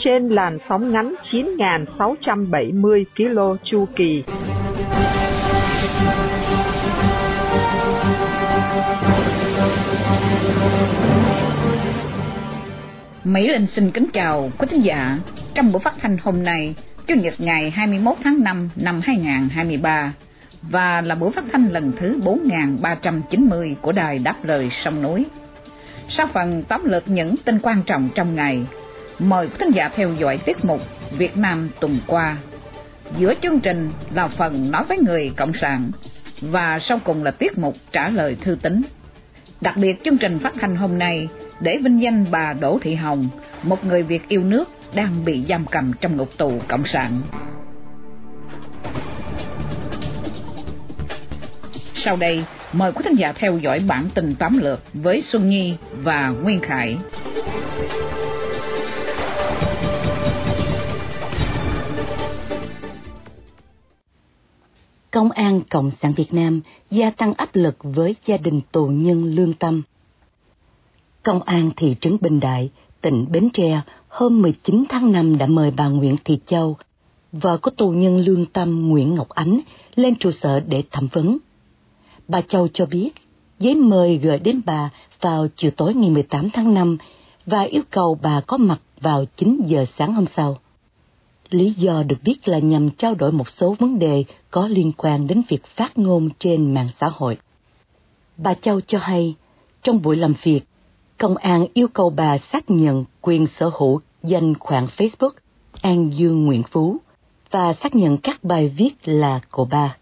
Trên làn sóng ngắn 9.670 km chu kỳ. Mỹ Linh xin kính chào quý thính giả. Trong buổi phát thanh hôm nay, Chủ nhật ngày 21 tháng 5 năm 2023 và là buổi phát thanh lần thứ 4390 của đài Đáp Lời Sông Núi. Sau phần tóm lược những tin quan trọng trong ngày, mời quý thính giả theo dõi tiết mục Việt Nam tuần qua. Giữa chương trình là phần nói với người Cộng sản và sau cùng là tiết mục trả lời thư tín. Đặc biệt chương trình phát hành hôm nay để vinh danh bà Đỗ Thị Hồng, một người Việt yêu nước đang bị giam cầm trong ngục tù Cộng sản. Sau đây, mời quý thính giả theo dõi bản tin tóm lược với Xuân Nhi và Nguyên Khải. Công an Cộng sản Việt Nam gia tăng áp lực với gia đình tù nhân lương tâm. Công an thị trấn Bình Đại, tỉnh Bến Tre hôm 19 tháng 5 đã mời bà Nguyễn Thị Châu, vợ của tù nhân lương tâm Nguyễn Ngọc Ánh, lên trụ sở để thẩm vấn. Bà Châu cho biết, giấy mời gửi đến bà vào chiều tối ngày 18 tháng 5 và yêu cầu bà có mặt vào 9 giờ sáng hôm sau. Lý do được biết là nhằm trao đổi một số vấn đề có liên quan đến việc phát ngôn trên mạng xã hội. Bà Châu cho hay, trong buổi làm việc, công an yêu cầu bà xác nhận quyền sở hữu danh khoản Facebook An Dương Nguyễn Phú và xác nhận các bài viết là của bà.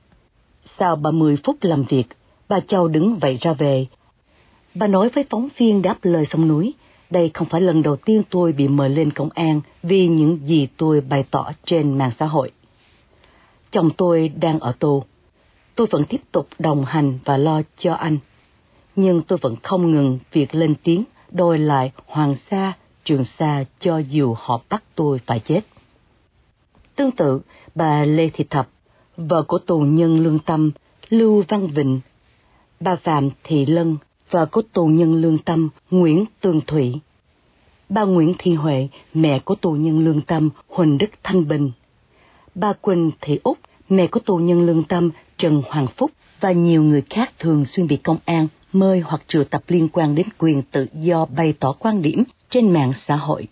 Sau 30 phút làm việc, bà Châu đứng vậy ra về. Bà nói với phóng viên đáp lời sông núi, đây không phải lần đầu tiên tôi bị mời lên công an vì những gì tôi bày tỏ trên mạng xã hội. Chồng tôi đang ở tù. Tôi vẫn tiếp tục đồng hành và lo cho anh nhưng tôi vẫn không ngừng việc lên tiếng đòi lại Hoàng Sa, Trường Sa cho dù họ bắt tôi phải chết. Tương tự, bà Lê Thị Thập, vợ của tù nhân lương tâm Lưu Văn Vịnh, bà Phạm Thị Lân, vợ của tù nhân lương tâm Nguyễn Tường Thủy, bà Nguyễn Thị Huệ, mẹ của tù nhân lương tâm Huỳnh Đức Thanh Bình, bà Quỳnh Thị Úc, mẹ của tù nhân lương tâm Trần Hoàng Phúc và nhiều người khác thường xuyên bị công an mời hoặc triệu tập liên quan đến quyền tự do bày tỏ quan điểm trên mạng xã hội.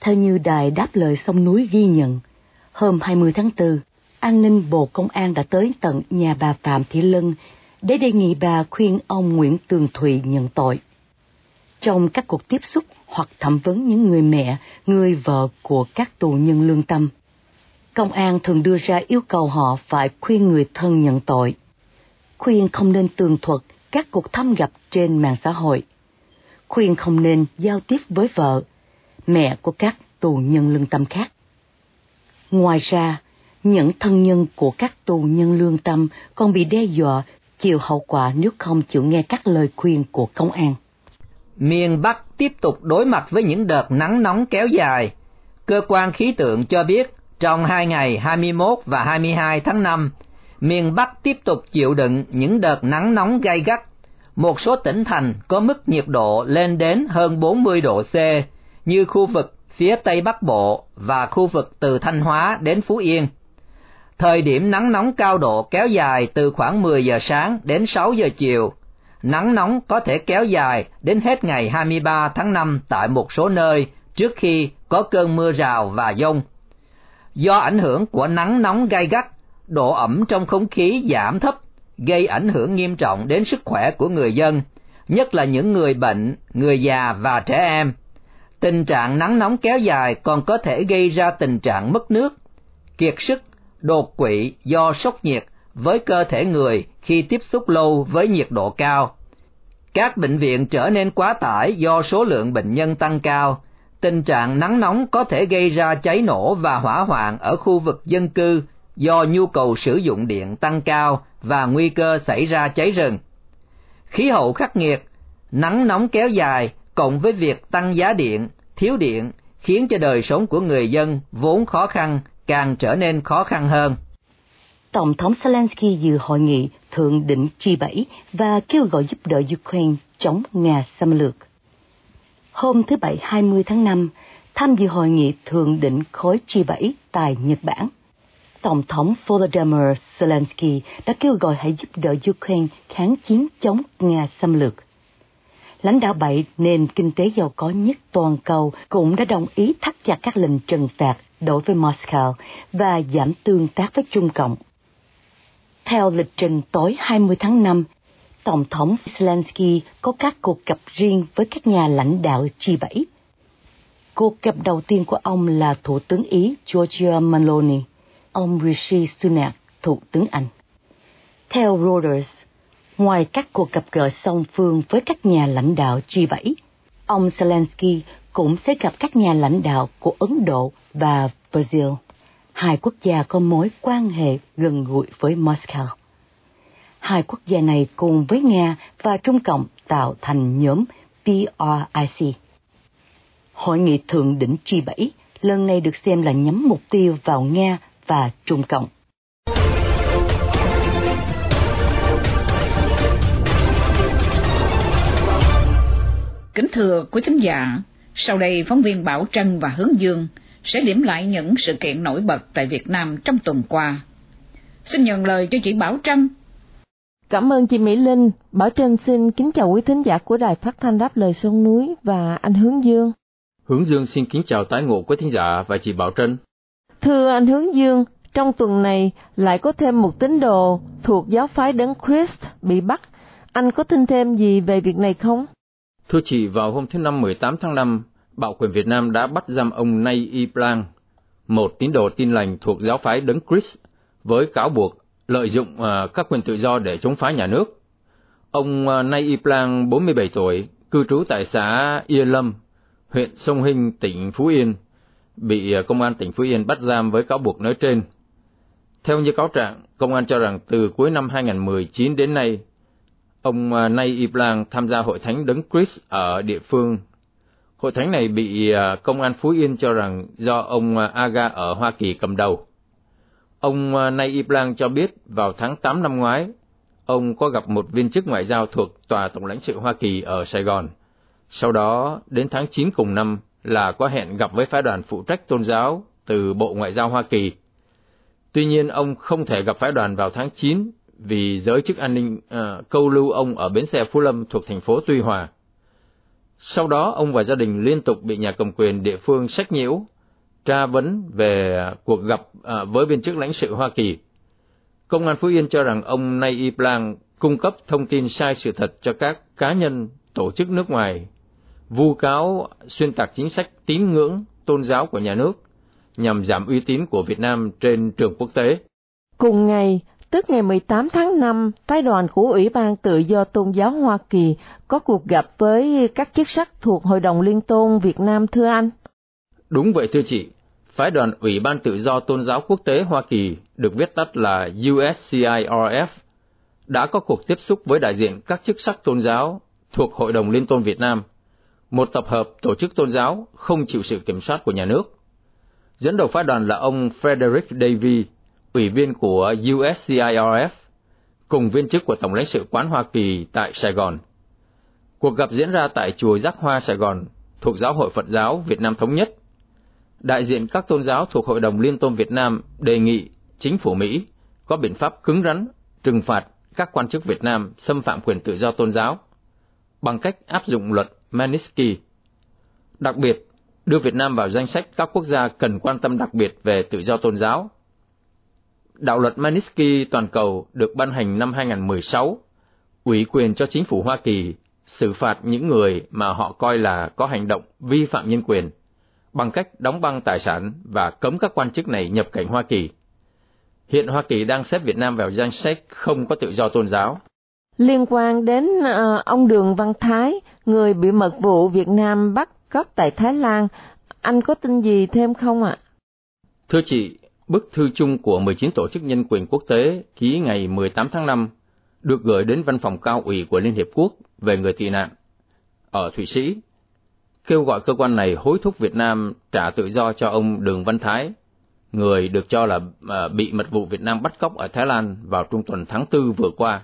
Theo như đài đáp lời sông núi ghi nhận, hôm 20 tháng 4, an ninh Bộ Công an đã tới tận nhà bà Phạm Thị Lân để đề nghị bà khuyên ông Nguyễn Tường Thụy nhận tội. Trong các cuộc tiếp xúc hoặc thẩm vấn những người mẹ, người vợ của các tù nhân lương tâm, công an thường đưa ra yêu cầu họ phải khuyên người thân nhận tội. Khuyên không nên tường thuật các cuộc thăm gặp trên mạng xã hội, khuyên không nên giao tiếp với vợ, mẹ của các tù nhân lương tâm khác. Ngoài ra, những thân nhân của các tù nhân lương tâm còn bị đe dọa chịu hậu quả nếu không chịu nghe các lời khuyên của công an. Miền Bắc tiếp tục đối mặt với những đợt nắng nóng kéo dài. Cơ quan khí tượng cho biết trong hai ngày 21 và 22 tháng 5, miền Bắc tiếp tục chịu đựng những đợt nắng nóng gay gắt. Một số tỉnh thành có mức nhiệt độ lên đến hơn 40 độ C, như khu vực phía Tây Bắc Bộ và khu vực từ Thanh Hóa đến Phú Yên. Thời điểm nắng nóng cao độ kéo dài từ khoảng 10 giờ sáng đến 6 giờ chiều. Nắng nóng có thể kéo dài đến hết ngày 23 tháng 5 tại một số nơi trước khi có cơn mưa rào và dông. Do ảnh hưởng của nắng nóng gai gắt, độ ẩm trong không khí giảm thấp, gây ảnh hưởng nghiêm trọng đến sức khỏe của người dân, nhất là những người bệnh, người già và trẻ em. Tình trạng nắng nóng kéo dài còn có thể gây ra tình trạng mất nước, kiệt sức, đột quỵ do sốc nhiệt với cơ thể người khi tiếp xúc lâu với nhiệt độ cao. Các bệnh viện trở nên quá tải do số lượng bệnh nhân tăng cao. Tình trạng nắng nóng có thể gây ra cháy nổ và hỏa hoạn ở khu vực dân cư do nhu cầu sử dụng điện tăng cao và nguy cơ xảy ra cháy rừng. Khí hậu khắc nghiệt, nắng nóng kéo dài cộng với việc tăng giá điện, thiếu điện khiến cho đời sống của người dân vốn khó khăn càng trở nên khó khăn hơn. Tổng thống Zelensky dự hội nghị thượng đỉnh G7 và kêu gọi giúp đỡ Ukraine chống Nga xâm lược. Hôm thứ Bảy 20 tháng 5, tham dự hội nghị thượng đỉnh khối G7 tại Nhật Bản. Tổng thống Volodymyr Zelensky đã kêu gọi hãy giúp đỡ Ukraine kháng chiến chống Nga xâm lược. Lãnh đạo bảy nền kinh tế giàu có nhất toàn cầu cũng đã đồng ý thắt chặt các lệnh trừng phạt đối với Moscow và giảm tương tác với Trung Cộng. Theo lịch trình tối 20 tháng 5, Tổng thống Zelensky có các cuộc gặp riêng với các nhà lãnh đạo G7. Cuộc gặp đầu tiên của ông là Thủ tướng Ý Giorgia Meloni, ông Rishi Sunak, Thủ tướng Anh. Theo Reuters, ngoài các cuộc gặp gỡ song phương với các nhà lãnh đạo G7, ông Zelensky cũng sẽ gặp các nhà lãnh đạo của Ấn Độ và Brazil, hai quốc gia có mối quan hệ gần gũi với Moscow. Hai quốc gia này cùng với Nga và Trung Cộng tạo thành nhóm PRIC. Hội nghị thượng đỉnh G7 lần này được xem là nhắm mục tiêu vào Nga và Trung Cộng. Kính thưa quý thính giả, sau đây phóng viên Bảo Trân và Hướng Dương sẽ điểm lại những sự kiện nổi bật tại Việt Nam trong tuần qua. Xin nhận lời cho chị Bảo Trân. Cảm ơn chị Mỹ Linh. Bảo Trân xin kính chào quý thính giả của Đài Phát thanh Đáp Lời Sông Núi và anh Hướng Dương. Hướng Dương xin kính chào tái ngộ quý thính giả và chị Bảo Trân. Thưa anh Hướng Dương, trong tuần này lại có thêm một tín đồ thuộc giáo phái Đấng Christ bị bắt. Anh có tin thêm gì về việc này không? Thưa chị, vào hôm thứ Năm 18 tháng 5, Bạo quyền Việt Nam đã bắt giam ông Nay Y Plang, một tín đồ tin lành thuộc giáo phái Đấng Christ, với cáo buộc lợi dụng uh, các quyền tự do để chống phá nhà nước. Ông uh, Nay Y Plang, 47 tuổi, cư trú tại xã Yên Lâm, huyện Sông Hinh, tỉnh Phú Yên, bị uh, công an tỉnh Phú Yên bắt giam với cáo buộc nói trên. Theo như cáo trạng, công an cho rằng từ cuối năm 2019 đến nay, ông à, Nay Yip Lang tham gia hội thánh Đấng Christ ở địa phương Hội thánh này bị à, công an Phú Yên cho rằng do ông à, Aga ở Hoa Kỳ cầm đầu. Ông Nay Yip Lang cho biết vào tháng 8 năm ngoái, ông có gặp một viên chức ngoại giao thuộc Tòa Tổng lãnh sự Hoa Kỳ ở Sài Gòn. Sau đó, đến tháng 9 cùng năm là có hẹn gặp với phái đoàn phụ trách tôn giáo từ Bộ Ngoại giao Hoa Kỳ. Tuy nhiên, ông không thể gặp phái đoàn vào tháng 9 vì giới chức an ninh uh, câu lưu ông ở bến xe Phú Lâm thuộc thành phố Tuy Hòa. Sau đó, ông và gia đình liên tục bị nhà cầm quyền địa phương sách nhiễu, tra vấn về ờ, cuộc gặp à, với viên chức lãnh sự Hoa Kỳ. Công an Phú Yên cho rằng ông Nay Y Plang cung cấp thông tin sai sự thật cho các cá nhân, tổ chức nước ngoài, vu cáo xuyên tạc chính sách tín ngưỡng, tôn giáo của nhà nước, nhằm giảm uy tín của Việt Nam trên trường quốc tế. Cùng ngày, Tức ngày 18 tháng 5, phái đoàn của Ủy ban Tự do Tôn giáo Hoa Kỳ có cuộc gặp với các chức sắc thuộc Hội đồng Liên tôn Việt Nam thưa anh. Đúng vậy thưa chị. Phái đoàn Ủy ban Tự do Tôn giáo Quốc tế Hoa Kỳ, được viết tắt là USCIRF, đã có cuộc tiếp xúc với đại diện các chức sắc tôn giáo thuộc Hội đồng Liên tôn Việt Nam, một tập hợp tổ chức tôn giáo không chịu sự kiểm soát của nhà nước. Dẫn đầu phái đoàn là ông Frederick Davy, ủy viên của USCIRF, cùng viên chức của Tổng lãnh sự quán Hoa Kỳ tại Sài Gòn. Cuộc gặp diễn ra tại Chùa Giác Hoa Sài Gòn, thuộc Giáo hội Phật giáo Việt Nam Thống Nhất. Đại diện các tôn giáo thuộc Hội đồng Liên tôn Việt Nam đề nghị chính phủ Mỹ có biện pháp cứng rắn trừng phạt các quan chức Việt Nam xâm phạm quyền tự do tôn giáo bằng cách áp dụng luật Magnitsky. Đặc biệt, đưa Việt Nam vào danh sách các quốc gia cần quan tâm đặc biệt về tự do tôn giáo Đạo luật Magnitsky toàn cầu được ban hành năm 2016, ủy quyền cho chính phủ Hoa Kỳ xử phạt những người mà họ coi là có hành động vi phạm nhân quyền bằng cách đóng băng tài sản và cấm các quan chức này nhập cảnh Hoa Kỳ. Hiện Hoa Kỳ đang xếp Việt Nam vào danh sách không có tự do tôn giáo. Liên quan đến uh, ông Đường Văn Thái, người bị mật vụ Việt Nam bắt cóc tại Thái Lan, anh có tin gì thêm không ạ? Thưa chị, bức thư chung của 19 tổ chức nhân quyền quốc tế ký ngày 18 tháng 5 được gửi đến văn phòng cao ủy của Liên Hiệp Quốc về người tị nạn ở Thụy Sĩ, kêu gọi cơ quan này hối thúc Việt Nam trả tự do cho ông Đường Văn Thái, người được cho là à, bị mật vụ Việt Nam bắt cóc ở Thái Lan vào trung tuần tháng 4 vừa qua.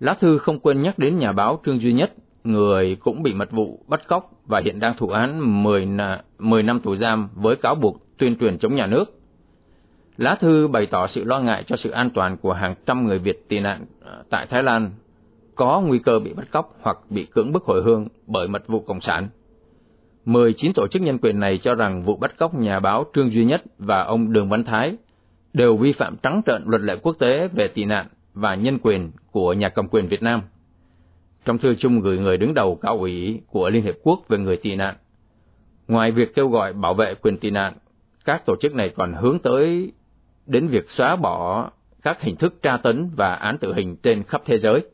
Lá thư không quên nhắc đến nhà báo Trương Duy Nhất, người cũng bị mật vụ bắt cóc và hiện đang thụ án 10, 10 năm tù giam với cáo buộc tuyên truyền chống nhà nước. Lá thư bày tỏ sự lo ngại cho sự an toàn của hàng trăm người Việt tị nạn ờ, tại Thái Lan có nguy cơ bị bắt cóc hoặc bị cưỡng bức hồi hương bởi mật vụ Cộng sản. 19 tổ chức nhân quyền này cho rằng vụ bắt cóc nhà báo Trương Duy Nhất và ông Đường Văn Thái đều vi phạm trắng trợn luật lệ quốc tế về tị nạn và nhân quyền của nhà cầm quyền Việt Nam. Trong thư chung gửi người đứng đầu cao ủy của Liên Hiệp Quốc về người tị nạn, ngoài việc kêu gọi bảo vệ quyền tị nạn, các tổ chức này còn hướng tới đến việc xóa bỏ các hình thức tra tấn và án tử hình trên khắp thế giới.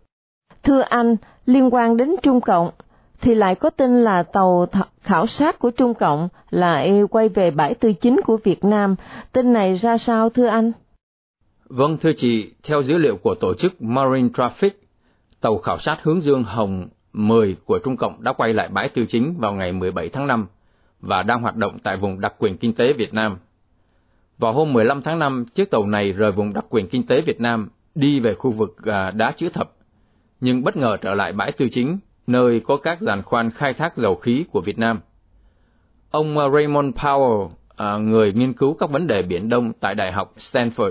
Thưa anh, liên quan đến Trung Cộng, thì lại có tin là tàu khảo sát của Trung Cộng lại quay về bãi tư chính của Việt Nam. Tin này ra sao thưa anh? Vâng thưa chị, theo dữ liệu của tổ chức Marine Traffic, tàu khảo sát hướng dương Hồng 10 của Trung Cộng đã quay lại bãi tư chính vào ngày 17 tháng 5 và đang hoạt động tại vùng đặc quyền kinh tế Việt Nam. Vào hôm 15 tháng 5, chiếc tàu này rời vùng đặc quyền kinh tế Việt Nam đi về khu vực à, đá chữ thập, nhưng bất ngờ trở lại bãi tư chính, nơi có các giàn khoan khai thác dầu khí của Việt Nam. Ông Raymond Powell, à, người nghiên cứu các vấn đề Biển Đông tại Đại học Stanford,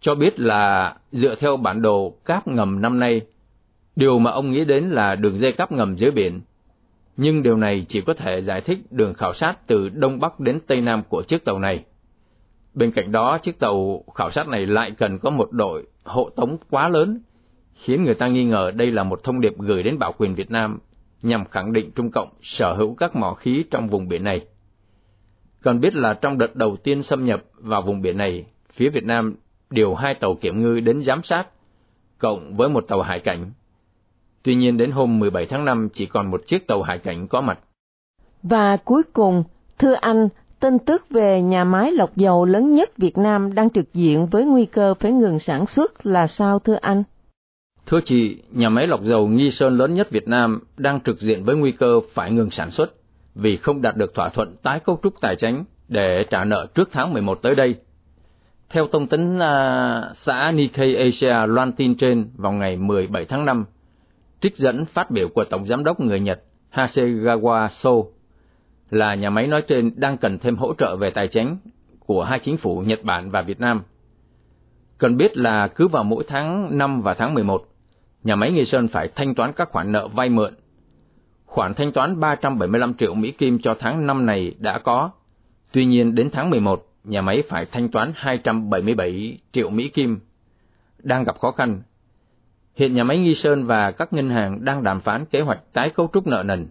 cho biết là dựa theo bản đồ cáp ngầm năm nay, điều mà ông nghĩ đến là đường dây cáp ngầm dưới biển. Nhưng điều này chỉ có thể giải thích đường khảo sát từ Đông Bắc đến Tây Nam của chiếc tàu này. Bên cạnh đó, chiếc tàu khảo sát này lại cần có một đội hộ tống quá lớn, khiến người ta nghi ngờ đây là một thông điệp gửi đến bảo quyền Việt Nam nhằm khẳng định Trung Cộng sở hữu các mỏ khí trong vùng biển này. Cần biết là trong đợt đầu tiên xâm nhập vào vùng biển này, phía Việt Nam điều hai tàu kiểm ngư đến giám sát, cộng với một tàu hải cảnh. Tuy nhiên đến hôm 17 tháng 5 chỉ còn một chiếc tàu hải cảnh có mặt. Và cuối cùng, thưa anh, tin tức về nhà máy lọc dầu lớn nhất Việt Nam đang trực diện với nguy cơ phải ngừng sản xuất là sao thưa anh? Thưa chị, nhà máy lọc dầu Nghi Sơn lớn nhất Việt Nam đang trực diện với nguy cơ phải ngừng sản xuất vì không đạt được thỏa thuận tái cấu trúc tài chính để trả nợ trước tháng 11 tới đây. Theo thông tấn uh, xã Nikkei Asia loan tin trên vào ngày 17 tháng 5, trích dẫn phát biểu của Tổng Giám đốc người Nhật Hasegawa So là nhà máy nói trên đang cần thêm hỗ trợ về tài chính của hai chính phủ Nhật Bản và Việt Nam. Cần biết là cứ vào mỗi tháng 5 và tháng 11, nhà máy Nghi Sơn phải thanh toán các khoản nợ vay mượn. Khoản thanh toán 375 triệu Mỹ Kim cho tháng 5 này đã có. Tuy nhiên đến tháng 11, nhà máy phải thanh toán 277 triệu Mỹ Kim. Đang gặp khó khăn. Hiện nhà máy Nghi Sơn và các ngân hàng đang đàm phán kế hoạch tái cấu trúc nợ nần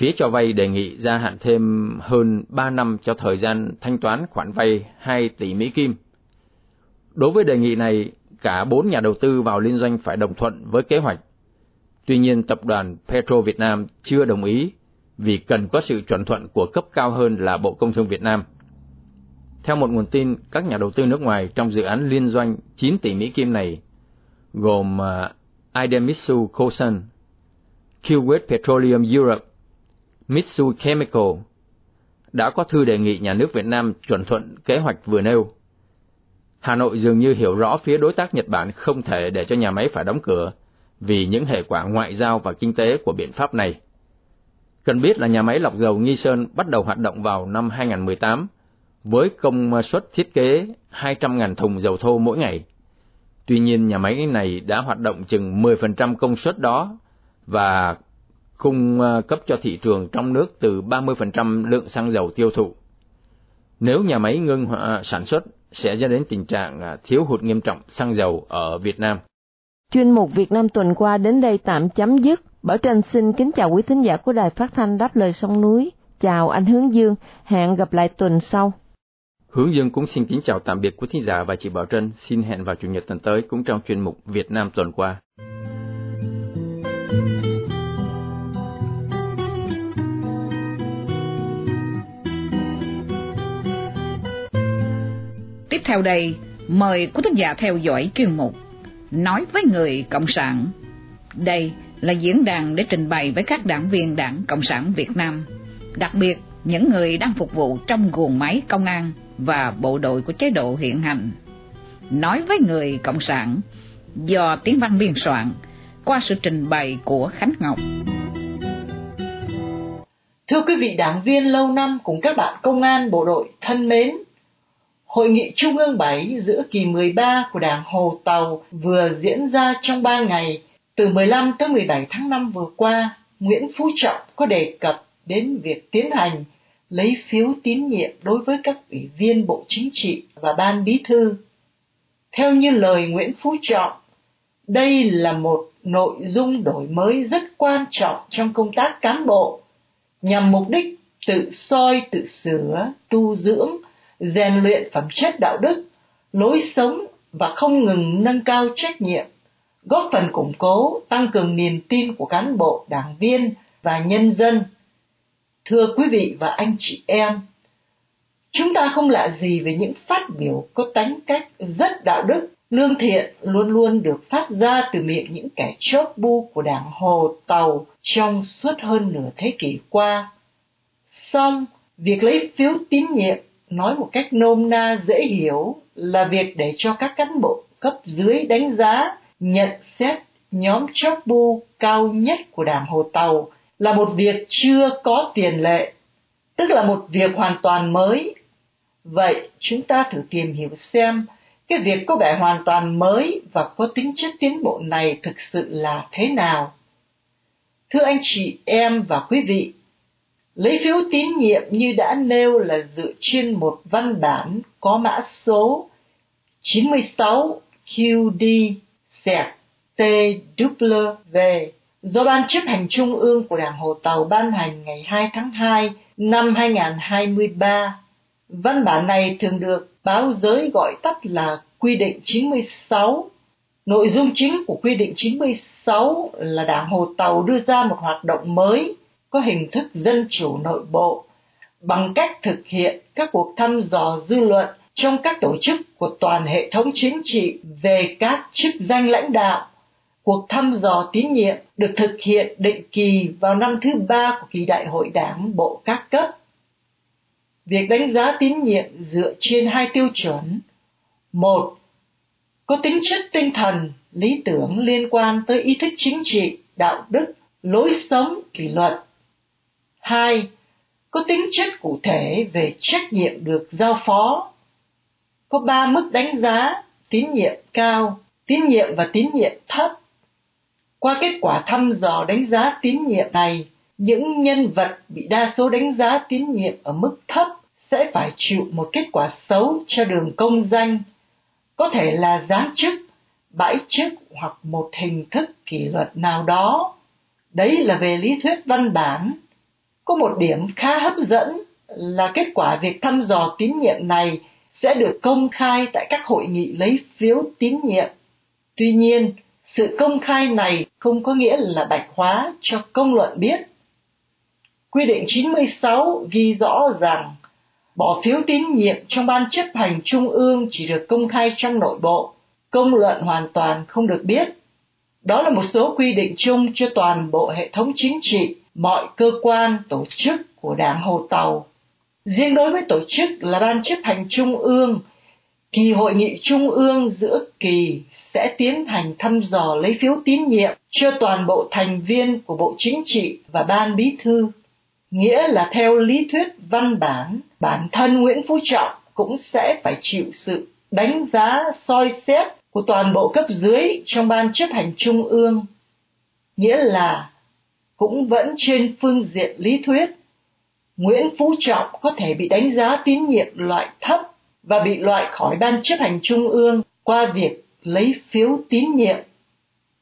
Phía cho vay đề nghị gia hạn thêm hơn 3 năm cho thời gian thanh toán khoản vay 2 tỷ Mỹ Kim. Đối với đề nghị này, cả bốn nhà đầu tư vào liên doanh phải đồng thuận với kế hoạch. Tuy nhiên, tập đoàn Petro Việt Nam chưa đồng ý vì cần có sự chuẩn thuận của cấp cao hơn là Bộ Công Thương Việt Nam. Theo một nguồn tin, các nhà đầu tư nước ngoài trong dự án liên doanh 9 tỷ Mỹ Kim này gồm à, Idemitsu Kosan, Kuwait Petroleum Europe, Mitsui Chemical, đã có thư đề nghị nhà nước Việt Nam chuẩn thuận kế hoạch vừa nêu. Hà Nội dường như hiểu rõ phía đối tác Nhật Bản không thể để cho nhà máy phải đóng cửa vì những hệ quả ngoại giao và kinh tế của biện pháp này. Cần biết là nhà máy lọc dầu Nghi Sơn bắt đầu hoạt động vào năm 2018 với công suất thiết kế 200.000 thùng dầu thô mỗi ngày. Tuy nhiên, nhà máy này đã hoạt động chừng 10% công suất đó và cung ờ, cấp cho thị trường trong nước từ 30% lượng xăng dầu tiêu thụ. Nếu nhà máy ngưng ờ, sản xuất sẽ dẫn đến tình trạng ờ, thiếu hụt nghiêm trọng xăng dầu ở Việt Nam. Chuyên mục Việt Nam tuần qua đến đây tạm chấm dứt. Bảo Tranh xin kính chào quý thính giả của Đài Phát thanh Đáp lời sông núi. Chào anh Hướng Dương, hẹn gặp lại tuần sau. Hướng Dương cũng xin kính chào tạm biệt quý thính giả và chị Bảo Trân. Xin hẹn vào Chủ nhật tuần tới cũng trong chuyên mục Việt Nam tuần qua. Tiếp theo đây, mời quý thính giả theo dõi chuyên mục Nói với người Cộng sản. Đây là diễn đàn để trình bày với các đảng viên Đảng Cộng sản Việt Nam, đặc biệt những người đang phục vụ trong guồng máy công an và bộ đội của chế độ hiện hành. Nói với người Cộng sản do tiếng văn biên soạn qua sự trình bày của Khánh Ngọc. Thưa quý vị đảng viên lâu năm cùng các bạn công an bộ đội thân mến, Hội nghị Trung ương 7 giữa kỳ 13 của Đảng Hồ Tàu vừa diễn ra trong 3 ngày, từ 15 tới 17 tháng 5 vừa qua, Nguyễn Phú Trọng có đề cập đến việc tiến hành lấy phiếu tín nhiệm đối với các ủy viên Bộ Chính trị và Ban Bí thư. Theo như lời Nguyễn Phú Trọng, đây là một nội dung đổi mới rất quan trọng trong công tác cán bộ, nhằm mục đích tự soi tự sửa, tu dưỡng, rèn luyện phẩm chất đạo đức, lối sống và không ngừng nâng cao trách nhiệm, góp phần củng cố, tăng cường niềm tin của cán bộ, đảng viên và nhân dân. Thưa quý vị và anh chị em, chúng ta không lạ gì về những phát biểu có tính cách rất đạo đức, lương thiện luôn luôn được phát ra từ miệng những kẻ chóp bu của đảng Hồ Tàu trong suốt hơn nửa thế kỷ qua. Song, việc lấy phiếu tín nhiệm nói một cách nôm na dễ hiểu là việc để cho các cán bộ cấp dưới đánh giá, nhận xét nhóm chóp bu cao nhất của đảng Hồ Tàu là một việc chưa có tiền lệ, tức là một việc hoàn toàn mới. Vậy chúng ta thử tìm hiểu xem cái việc có vẻ hoàn toàn mới và có tính chất tiến bộ này thực sự là thế nào. Thưa anh chị em và quý vị, Lấy phiếu tín nhiệm như đã nêu là dựa trên một văn bản có mã số 96 QD sẹt TW do Ban chấp hành Trung ương của Đảng Hồ Tàu ban hành ngày 2 tháng 2 năm 2023. Văn bản này thường được báo giới gọi tắt là Quy định 96. Nội dung chính của Quy định 96 là Đảng Hồ Tàu đưa ra một hoạt động mới có hình thức dân chủ nội bộ bằng cách thực hiện các cuộc thăm dò dư luận trong các tổ chức của toàn hệ thống chính trị về các chức danh lãnh đạo. Cuộc thăm dò tín nhiệm được thực hiện định kỳ vào năm thứ ba của kỳ đại hội đảng bộ các cấp. Việc đánh giá tín nhiệm dựa trên hai tiêu chuẩn. Một, có tính chất tinh thần, lý tưởng liên quan tới ý thức chính trị, đạo đức, lối sống, kỷ luật hai, có tính chất cụ thể về trách nhiệm được giao phó. Có ba mức đánh giá, tín nhiệm cao, tín nhiệm và tín nhiệm thấp. Qua kết quả thăm dò đánh giá tín nhiệm này, những nhân vật bị đa số đánh giá tín nhiệm ở mức thấp sẽ phải chịu một kết quả xấu cho đường công danh, có thể là giáng chức, bãi chức hoặc một hình thức kỷ luật nào đó. Đấy là về lý thuyết văn bản có một điểm khá hấp dẫn là kết quả việc thăm dò tín nhiệm này sẽ được công khai tại các hội nghị lấy phiếu tín nhiệm. Tuy nhiên, sự công khai này không có nghĩa là bạch hóa cho công luận biết. Quy định 96 ghi rõ rằng bỏ phiếu tín nhiệm trong ban chấp hành trung ương chỉ được công khai trong nội bộ, công luận hoàn toàn không được biết. Đó là một số quy định chung cho toàn bộ hệ thống chính trị mọi cơ quan tổ chức của đảng Hồ Tàu. Riêng đối với tổ chức là Ban chấp hành Trung ương, kỳ hội nghị Trung ương giữa kỳ sẽ tiến hành thăm dò lấy phiếu tín nhiệm cho toàn bộ thành viên của Bộ Chính trị và Ban Bí thư. Nghĩa là theo lý thuyết văn bản, bản thân Nguyễn Phú Trọng cũng sẽ phải chịu sự đánh giá soi xét của toàn bộ cấp dưới trong Ban chấp hành Trung ương. Nghĩa là cũng vẫn trên phương diện lý thuyết. Nguyễn phú trọng có thể bị đánh giá tín nhiệm loại thấp và bị loại khỏi ban chấp hành trung ương qua việc lấy phiếu tín nhiệm.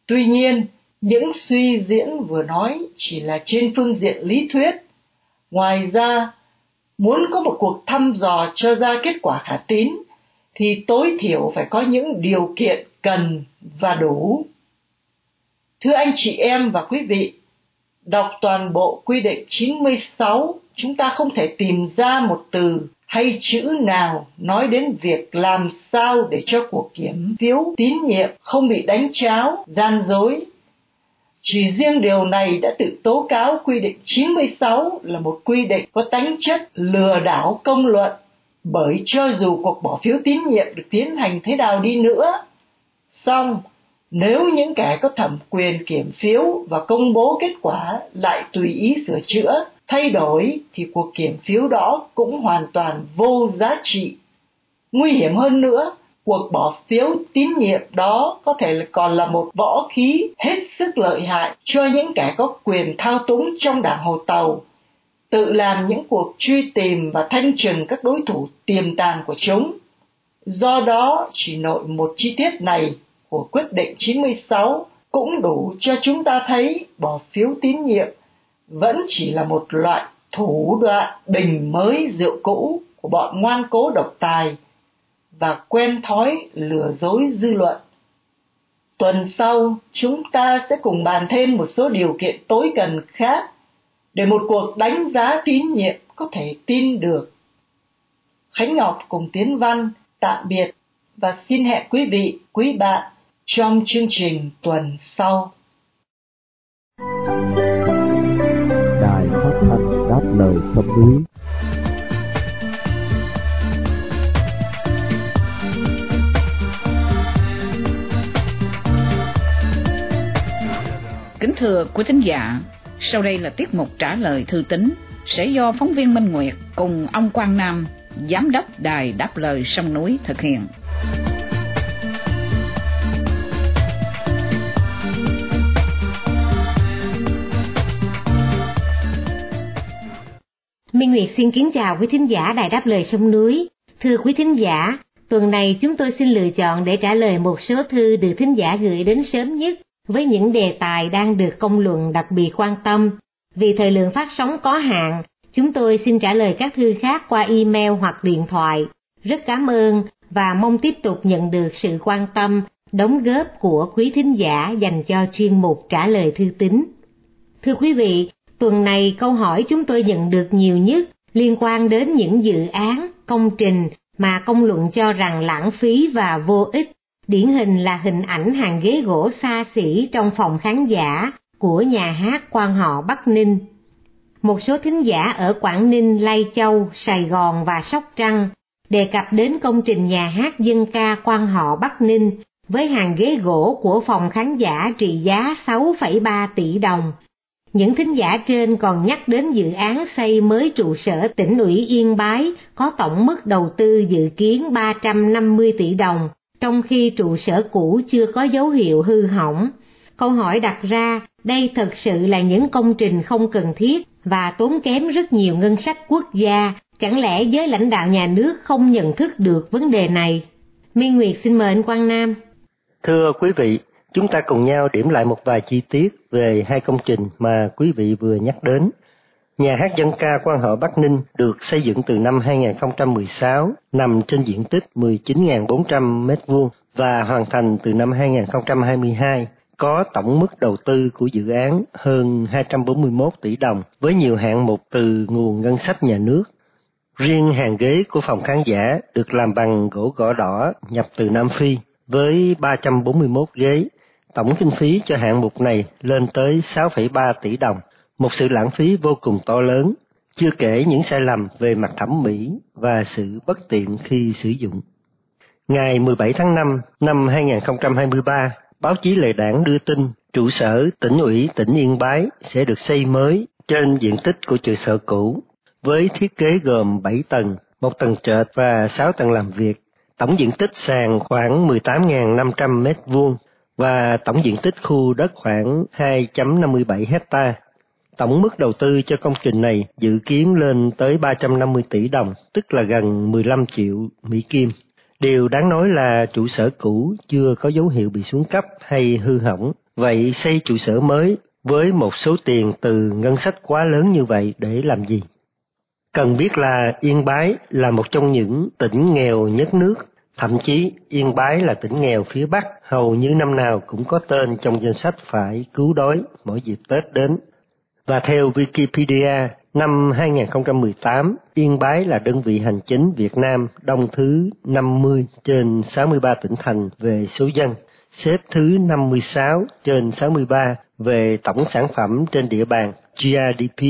Tuy nhiên, những suy diễn vừa nói chỉ là trên phương diện lý thuyết. Ngoài ra, muốn có một cuộc thăm dò cho ra kết quả khả tín, thì tối thiểu phải có những điều kiện cần và đủ. Thưa anh chị em và quý vị đọc toàn bộ quy định 96, chúng ta không thể tìm ra một từ hay chữ nào nói đến việc làm sao để cho cuộc kiểm phiếu tín nhiệm không bị đánh cháo, gian dối. Chỉ riêng điều này đã tự tố cáo quy định 96 là một quy định có tính chất lừa đảo công luận, bởi cho dù cuộc bỏ phiếu tín nhiệm được tiến hành thế nào đi nữa, song nếu những kẻ có thẩm quyền kiểm phiếu và công bố kết quả lại tùy ý sửa chữa thay đổi thì cuộc kiểm phiếu đó cũng hoàn toàn vô giá trị nguy hiểm hơn nữa cuộc bỏ phiếu tín nhiệm đó có thể còn là một võ khí hết sức lợi hại cho những kẻ có quyền thao túng trong đảng Hồ Tàu, tự làm những cuộc truy tìm và thanh trừng các đối thủ tiềm tàng của chúng. Do đó, chỉ nội một chi tiết này của quyết định 96 cũng đủ cho chúng ta thấy bỏ phiếu tín nhiệm vẫn chỉ là một loại thủ đoạn bình mới rượu cũ của bọn ngoan cố độc tài và quen thói lừa dối dư luận. Tuần sau, chúng ta sẽ cùng bàn thêm một số điều kiện tối cần khác để một cuộc đánh giá tín nhiệm có thể tin được. Khánh Ngọc cùng Tiến Văn tạm biệt và xin hẹn quý vị, quý bạn trong chương trình tuần sau. Đài phát thanh đáp lời sông núi Kính thưa quý thính giả, sau đây là tiết mục trả lời thư tín sẽ do phóng viên Minh Nguyệt cùng ông Quang Nam, giám đốc đài đáp lời sông núi thực hiện. Minh Nguyệt xin kính chào quý thính giả Đài Đáp Lời Sông Núi. Thưa quý thính giả, tuần này chúng tôi xin lựa chọn để trả lời một số thư được thính giả gửi đến sớm nhất với những đề tài đang được công luận đặc biệt quan tâm. Vì thời lượng phát sóng có hạn, chúng tôi xin trả lời các thư khác qua email hoặc điện thoại. Rất cảm ơn và mong tiếp tục nhận được sự quan tâm, đóng góp của quý thính giả dành cho chuyên mục trả lời thư tín. Thưa quý vị, tuần này câu hỏi chúng tôi nhận được nhiều nhất liên quan đến những dự án, công trình mà công luận cho rằng lãng phí và vô ích Điển hình là hình ảnh hàng ghế gỗ xa xỉ trong phòng khán giả của nhà hát quan họ Bắc Ninh. Một số thính giả ở Quảng Ninh, Lai Châu, Sài Gòn và Sóc Trăng đề cập đến công trình nhà hát dân ca quan họ Bắc Ninh với hàng ghế gỗ của phòng khán giả trị giá 6,3 tỷ đồng. Những thính giả trên còn nhắc đến dự án xây mới trụ sở tỉnh ủy Yên Bái có tổng mức đầu tư dự kiến 350 tỷ đồng trong khi trụ sở cũ chưa có dấu hiệu hư hỏng. Câu hỏi đặt ra, đây thật sự là những công trình không cần thiết và tốn kém rất nhiều ngân sách quốc gia, chẳng lẽ giới lãnh đạo nhà nước không nhận thức được vấn đề này? minh Nguyệt xin mời anh Quang Nam. Thưa quý vị, chúng ta cùng nhau điểm lại một vài chi tiết về hai công trình mà quý vị vừa nhắc đến. Nhà hát dân ca quan họ Bắc Ninh được xây dựng từ năm 2016, nằm trên diện tích 19.400 m2 và hoàn thành từ năm 2022, có tổng mức đầu tư của dự án hơn 241 tỷ đồng với nhiều hạng mục từ nguồn ngân sách nhà nước. Riêng hàng ghế của phòng khán giả được làm bằng gỗ gõ đỏ nhập từ Nam Phi với 341 ghế. Tổng kinh phí cho hạng mục này lên tới 6,3 tỷ đồng một sự lãng phí vô cùng to lớn, chưa kể những sai lầm về mặt thẩm mỹ và sự bất tiện khi sử dụng. Ngày 17 tháng 5 năm 2023, báo chí Lệ Đảng đưa tin trụ sở tỉnh ủy tỉnh Yên Bái sẽ được xây mới trên diện tích của trụ sở cũ, với thiết kế gồm 7 tầng, một tầng trệt và 6 tầng làm việc. Tổng diện tích sàn khoảng 18.500 m2 và tổng diện tích khu đất khoảng 2.57 hecta. Tổng mức đầu tư cho công trình này dự kiến lên tới 350 tỷ đồng, tức là gần 15 triệu Mỹ Kim. Điều đáng nói là trụ sở cũ chưa có dấu hiệu bị xuống cấp hay hư hỏng. Vậy xây trụ sở mới với một số tiền từ ngân sách quá lớn như vậy để làm gì? Cần biết là Yên Bái là một trong những tỉnh nghèo nhất nước, thậm chí Yên Bái là tỉnh nghèo phía Bắc, hầu như năm nào cũng có tên trong danh sách phải cứu đói mỗi dịp Tết đến. Và theo Wikipedia, năm 2018, Yên Bái là đơn vị hành chính Việt Nam đông thứ 50 trên 63 tỉnh thành về số dân, xếp thứ 56 trên 63 về tổng sản phẩm trên địa bàn GRDP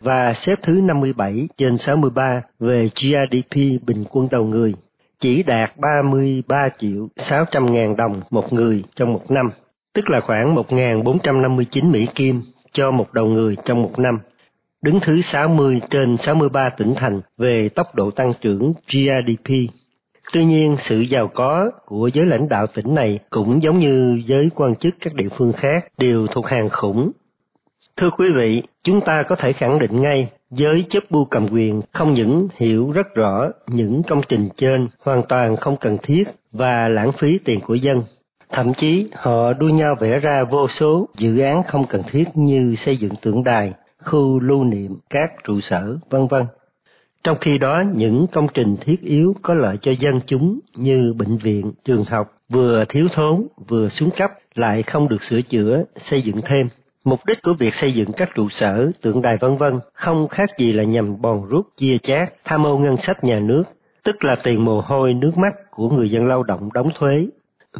và xếp thứ 57 trên 63 về GRDP bình quân đầu người, chỉ đạt 33 triệu 600 ngàn đồng một người trong một năm, tức là khoảng 1.459 Mỹ Kim cho một đầu người trong một năm. Đứng thứ 60 trên 63 tỉnh thành về tốc độ tăng trưởng GDP. Tuy nhiên, sự giàu có của giới lãnh đạo tỉnh này cũng giống như giới quan chức các địa phương khác đều thuộc hàng khủng Thưa quý vị, chúng ta có thể khẳng định ngay, giới chấp bu cầm quyền không những hiểu rất rõ những công trình trên hoàn toàn không cần thiết và lãng phí tiền của dân. Thậm chí họ đua nhau vẽ ra vô số dự án không cần thiết như xây dựng tượng đài, khu lưu niệm, các trụ sở, vân vân. Trong khi đó, những công trình thiết yếu có lợi cho dân chúng như bệnh viện, trường học vừa thiếu thốn vừa xuống cấp lại không được sửa chữa, xây dựng thêm. Mục đích của việc xây dựng các trụ sở, tượng đài vân vân không khác gì là nhằm bòn rút chia chác, tham ô ngân sách nhà nước, tức là tiền mồ hôi nước mắt của người dân lao động đóng thuế.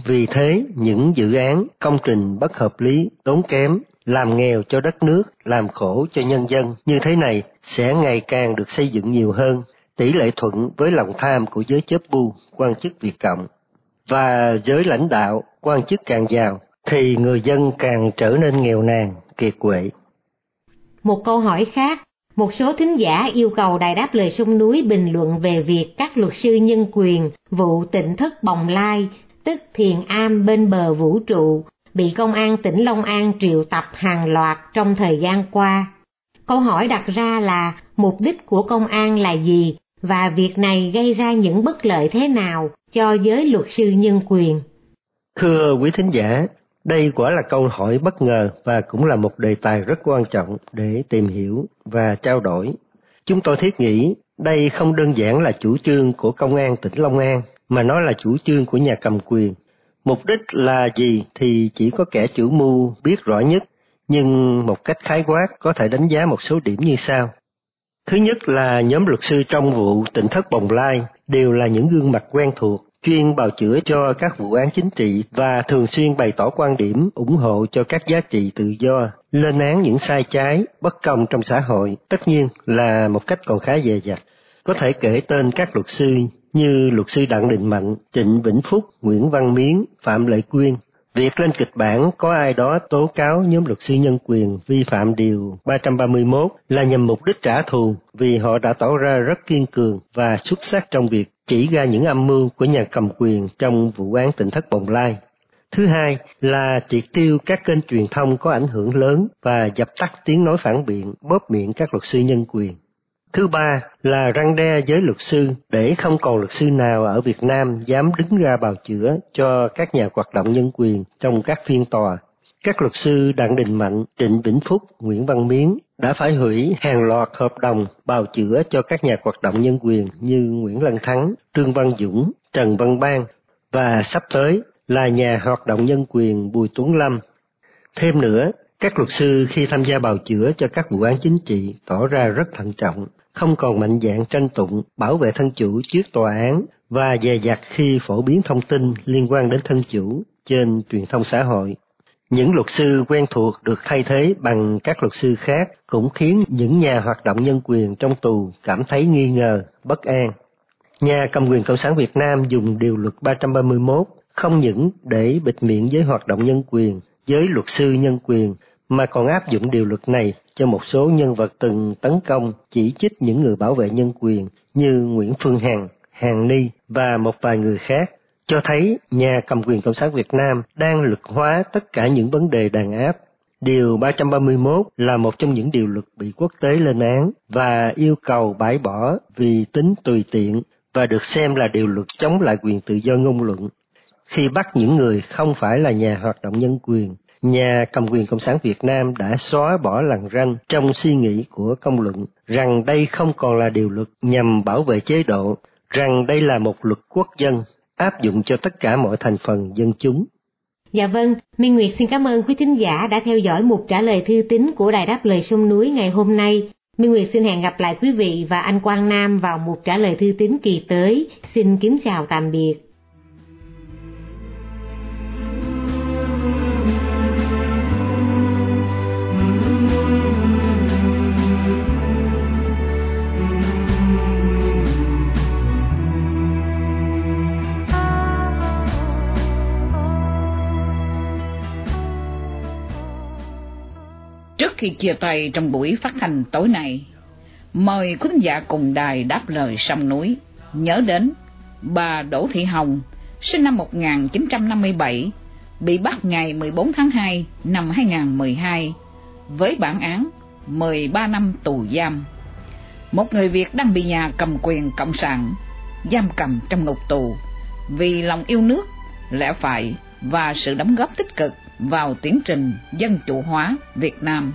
Vì thế, những dự án, công trình bất hợp lý, tốn kém, làm nghèo cho đất nước, làm khổ cho nhân dân như thế này sẽ ngày càng được xây dựng nhiều hơn, tỷ lệ thuận với lòng tham của giới chớp bu, quan chức Việt Cộng. Và giới lãnh đạo, quan chức càng giàu, thì người dân càng trở nên nghèo nàn, kiệt quệ. Một câu hỏi khác, một số thính giả yêu cầu Đài Đáp Lời Sông Núi bình luận về việc các luật sư nhân quyền vụ tỉnh thất Bồng Lai, tức Thiền Am bên bờ vũ trụ, bị công an tỉnh Long An triệu tập hàng loạt trong thời gian qua. Câu hỏi đặt ra là mục đích của công an là gì và việc này gây ra những bất lợi thế nào cho giới luật sư nhân quyền? Thưa quý thính giả, đây quả là câu hỏi bất ngờ và cũng là một đề tài rất quan trọng để tìm hiểu và trao đổi. Chúng tôi thiết nghĩ đây không đơn giản là chủ trương của công an tỉnh Long An, mà nó là chủ trương của nhà cầm quyền. Mục đích là gì thì chỉ có kẻ chủ mưu biết rõ nhất, nhưng một cách khái quát có thể đánh giá một số điểm như sau. Thứ nhất là nhóm luật sư trong vụ tỉnh thất Bồng Lai đều là những gương mặt quen thuộc chuyên bào chữa cho các vụ án chính trị và thường xuyên bày tỏ quan điểm ủng hộ cho các giá trị tự do, lên án những sai trái, bất công trong xã hội, tất nhiên là một cách còn khá dè dặt. Có thể kể tên các luật sư như luật sư Đặng Đình Mạnh, Trịnh Vĩnh Phúc, Nguyễn Văn Miến, Phạm Lệ Quyên. Việc lên kịch bản có ai đó tố cáo nhóm luật sư nhân quyền vi phạm điều 331 là nhằm mục đích trả thù vì họ đã tỏ ra rất kiên cường và xuất sắc trong việc chỉ ra những âm mưu của nhà cầm quyền trong vụ án tỉnh thất Bồng Lai. Thứ hai là triệt tiêu các kênh truyền thông có ảnh hưởng lớn và dập tắt tiếng nói phản biện, bóp miệng các luật sư nhân quyền. Thứ ba là răng đe giới luật sư để không còn luật sư nào ở Việt Nam dám đứng ra bào chữa cho các nhà hoạt động nhân quyền trong các phiên tòa. Các luật sư Đặng Đình Mạnh, Trịnh Vĩnh Phúc, Nguyễn Văn Miến đã phải hủy hàng loạt hợp đồng bào chữa cho các nhà hoạt động nhân quyền như Nguyễn Lân Thắng, Trương Văn Dũng, Trần Văn Bang và sắp tới là nhà hoạt động nhân quyền Bùi Tuấn Lâm. Thêm nữa, các luật sư khi tham gia bào chữa cho các vụ án chính trị tỏ ra rất thận trọng, không còn mạnh dạn tranh tụng, bảo vệ thân chủ trước tòa án và dè dặt khi phổ biến thông tin liên quan đến thân chủ trên truyền thông xã hội. Những luật sư quen thuộc được thay thế bằng các luật sư khác cũng khiến những nhà hoạt động nhân quyền trong tù cảm thấy nghi ngờ, bất an. Nhà cầm quyền Cộng sản Việt Nam dùng điều luật 331 không những để bịt miệng với hoạt động nhân quyền, với luật sư nhân quyền, mà còn áp dụng điều luật này cho một số nhân vật từng tấn công, chỉ trích những người bảo vệ nhân quyền như Nguyễn Phương Hằng, Hàng Ni và một vài người khác cho thấy nhà cầm quyền Cộng sản Việt Nam đang lực hóa tất cả những vấn đề đàn áp. Điều 331 là một trong những điều luật bị quốc tế lên án và yêu cầu bãi bỏ vì tính tùy tiện và được xem là điều luật chống lại quyền tự do ngôn luận. Khi bắt những người không phải là nhà hoạt động nhân quyền, nhà cầm quyền Cộng sản Việt Nam đã xóa bỏ lằn ranh trong suy nghĩ của công luận rằng đây không còn là điều luật nhằm bảo vệ chế độ, rằng đây là một luật quốc dân áp dụng cho tất cả mọi thành phần dân chúng. Dạ vâng, Minh Nguyệt xin cảm ơn quý thính giả đã theo dõi một trả lời thư tín của Đài Đáp Lời Sông Núi ngày hôm nay. Minh Nguyệt xin hẹn gặp lại quý vị và anh Quang Nam vào một trả lời thư tín kỳ tới. Xin kính chào tạm biệt. Khi chia tay trong buổi phát thanh tối nay, mời quý khán giả cùng đài đáp lời sông núi, nhớ đến bà Đỗ Thị Hồng, sinh năm 1957, bị bắt ngày 14 tháng 2 năm 2012 với bản án 13 năm tù giam. Một người Việt đang bị nhà cầm quyền cộng sản giam cầm trong ngục tù vì lòng yêu nước, lẽ phải và sự đóng góp tích cực vào tiến trình dân chủ hóa Việt Nam.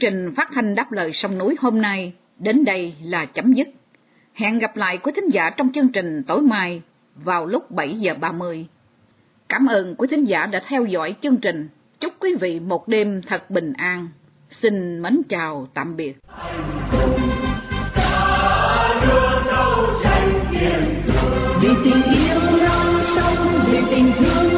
Trình phát thanh đáp lời sông núi hôm nay đến đây là chấm dứt. Hẹn gặp lại quý thính giả trong chương trình tối mai vào lúc 7 giờ 30. Cảm ơn quý thính giả đã theo dõi chương trình. Chúc quý vị một đêm thật bình an. Xin mến chào tạm biệt. Vì tình yêu non sông, vì tình thương